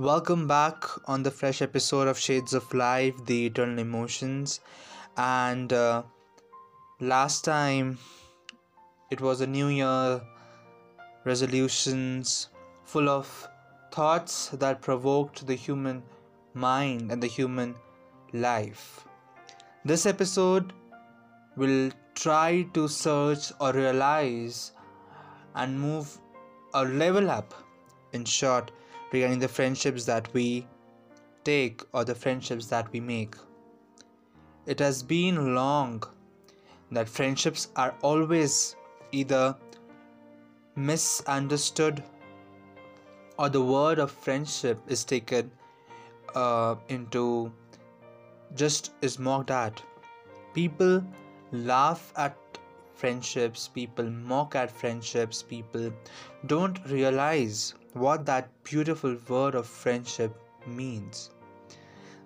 Welcome back on the fresh episode of Shades of Life, the Eternal Emotions. And uh, last time it was a new year, resolutions full of thoughts that provoked the human mind and the human life. This episode will try to search or realize and move or level up, in short, regarding the friendships that we take or the friendships that we make. It has been long that friendships are always either misunderstood or the word of friendship is taken uh, into just is mocked at. People laugh at friendships, people mock at friendships, people don't realize what that beautiful word of friendship means.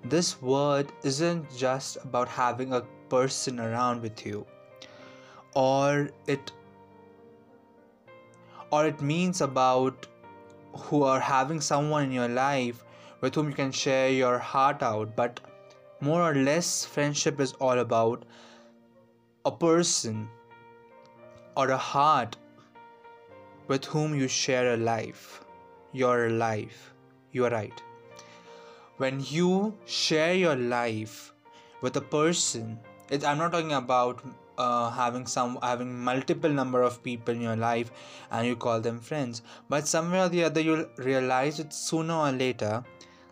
This word isn't just about having a person around with you, or it or it means about who are having someone in your life with whom you can share your heart out but more or less friendship is all about a person or a heart with whom you share a life your life. You are right. When you share your life with a person it, i'm not talking about uh, having some having multiple number of people in your life and you call them friends but somewhere or the other you'll realize it sooner or later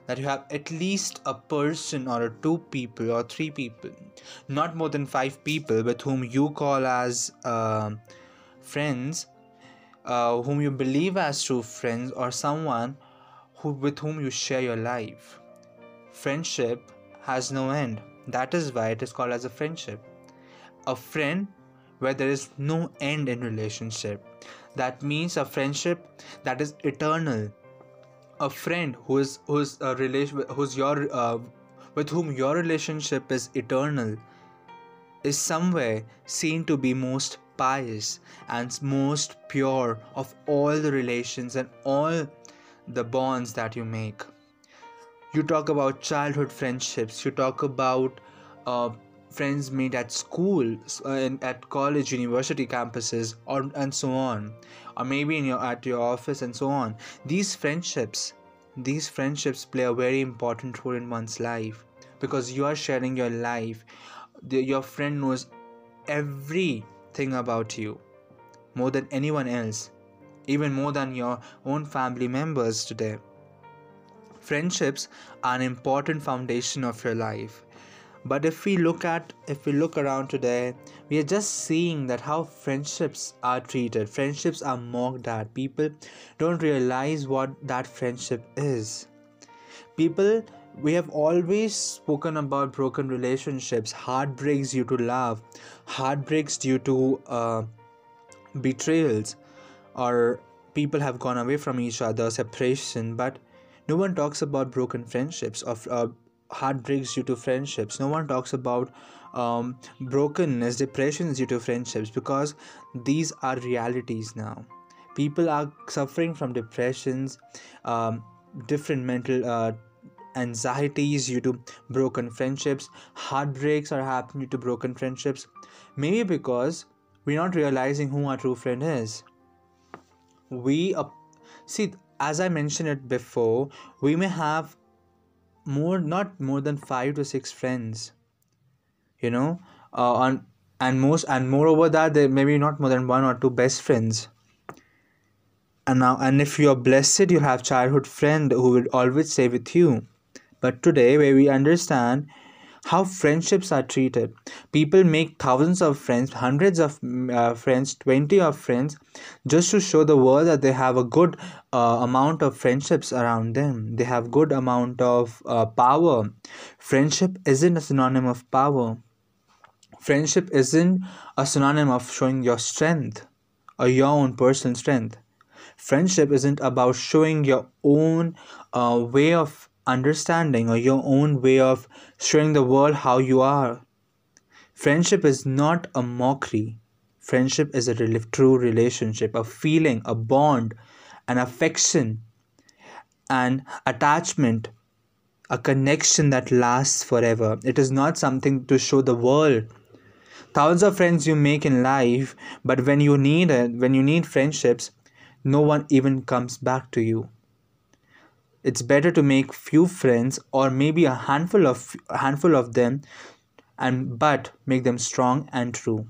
that you have at least a person or two people or three people not more than five people with whom you call as uh, friends uh, whom you believe as true friends or someone who with whom you share your life. Friendship has no end. That is why it is called as a friendship. A friend where there is no end in relationship. That means a friendship that is eternal. A friend who is who's a relation who's your uh, with whom your relationship is eternal is somewhere seen to be most pious and most pure of all the relations and all the bonds that you make. You talk about childhood friendships. You talk about uh, friends made at school uh, at college university campuses or and so on or maybe in your at your office and so on. These friendships these friendships play a very important role in one's life because you are sharing your life. The, your friend knows everything about you more than anyone else even more than your own family members today. Friendships are an important foundation of your life. But if we look at if we look around today we are just seeing that how friendships are treated. Friendships are mocked at. People don't realize what that friendship is. People we have always spoken about broken relationships. Heartbreaks due to love. Heartbreaks due to uh, betrayals. Or people have gone away from each other separation. But no one talks about broken friendships or uh, heartbreaks due to friendships. No one talks about um, brokenness depressions due to friendships because these are realities now. People are suffering from depressions um, different mental uh, anxieties due to broken friendships heartbreaks are happening due to broken friendships maybe because we're not realizing who our true friend is. We uh, see as i mentioned it before we may have more not more than five to six friends you know uh, on and most and moreover that there maybe not more than one or two best friends. And now and if you're blessed you have childhood friend who will always stay with you but today where we understand how friendships are treated people make thousands of friends hundreds of mm, uh, friends 20 of friends just to show the world that they have a good uh, amount of friendships around them. They have good amount of uh, power. Friendship isn't a synonym of power. Friendship isn't a synonym of showing your strength or your own personal strength. Friendship isn't about showing your own uh, way of understanding or your own way of showing the world how you are. Friendship is not a mockery. Friendship is a true relationship, a feeling, a bond, an affection. an attachment, a connection that lasts forever. It is not something to show the world. Thousands of friends you make in life, but when you need it, when you need friendships, no one even comes back to you. It's better to make few friends or maybe a handful of a handful of them and but make them strong and true.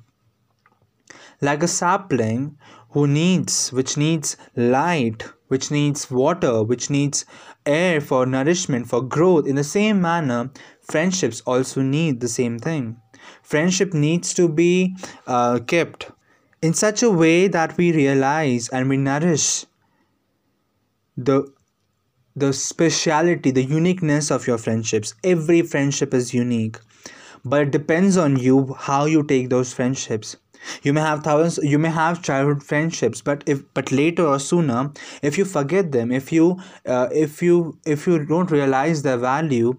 Like a sapling who needs which needs light, which needs water, which needs air for nourishment, for growth. In the same manner, friendships also need the same thing. Friendship needs to be uh, kept in such a way that we realize and we nourish the the speciality the uniqueness of your friendships. Every friendship is unique but it depends on you how you take those friendships. You may have thousands you may have childhood friendships but if but later or sooner if you forget them if you uh, if you if you don't realize their value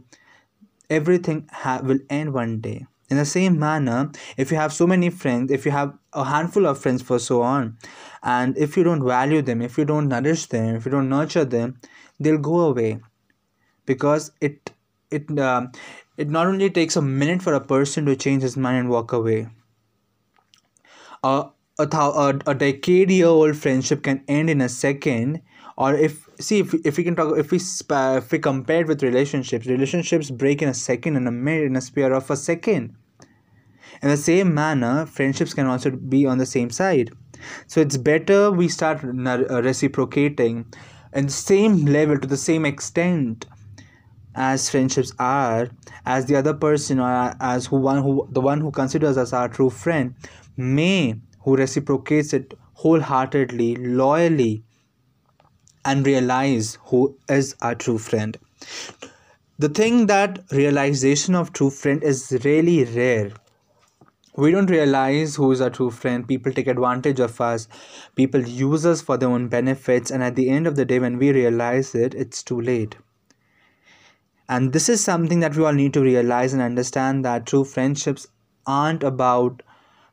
everything ha- will end one day. In the same manner if you have so many friends if you have a handful of friends for so on and if you don't value them if you don't nourish them if you don't nurture them they'll go away because it it uh, it not only takes a minute for a person to change his mind and walk away. A a, a, a decade year old friendship can end in a second or if see if, if we can talk if we if we compare it with relationships relationships break in a second in a minute in a sphere of a second. In the same manner friendships can also be on the same side. So it's better we start uh, reciprocating in the same level to the same extent as friendships are as the other person or as who one who the one who considers us our true friend may who reciprocates it wholeheartedly loyally and realize who is our true friend. The thing that realization of true friend is really rare we don't realize who is our true friend. People take advantage of us. People use us for their own benefits. And at the end of the day when we realize it it's too late. And this is something that we all need to realize and understand that true friendships aren't about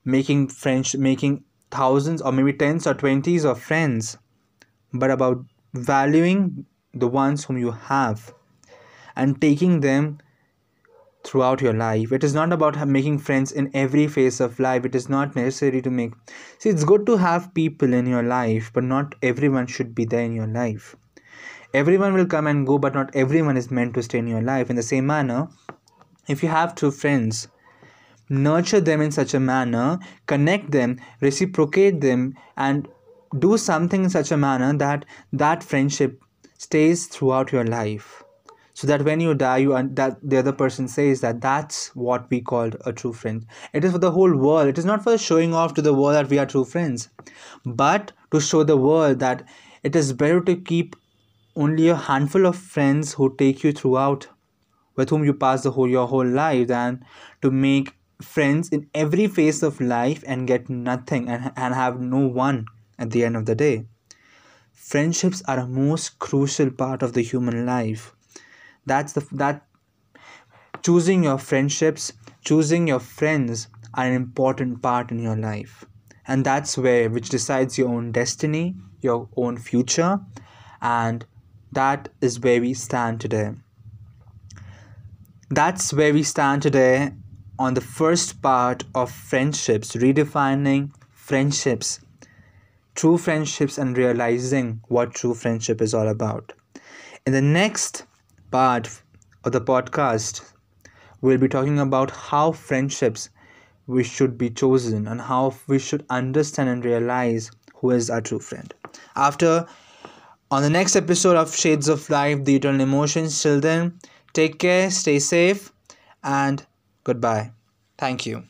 making friends making thousands or maybe tens or twenties of friends but about valuing the ones whom you have and taking them throughout your life. It is not about making friends in every phase of life. It is not necessary to make see it's good to have people in your life but not everyone should be there in your life. Everyone will come and go but not everyone is meant to stay in your life. In the same manner if you have true friends nurture them in such a manner connect them reciprocate them and do something in such a manner that that friendship stays throughout your life so that when you die you that the other person says that that's what we called a true friend it is for the whole world. It is not for showing off to the world that we are true friends. But to show the world that it is better to keep only a handful of friends who take you throughout with whom you pass the whole your whole life than to make friends in every phase of life and get nothing and, and have no one at the end of the day. Friendships are a most crucial part of the human life that's the that choosing your friendships choosing your friends are an important part in your life and that's where which decides your own destiny your own future and that is where we stand today. That's where we stand today on the first part of friendships, redefining friendships, true friendships, and realizing what true friendship is all about. In the next part of the podcast, we'll be talking about how friendships we should be chosen and how we should understand and realize who is our true friend. After on the next episode of Shades of Life, The Eternal Emotions. Till then, take care, stay safe, and goodbye. Thank you.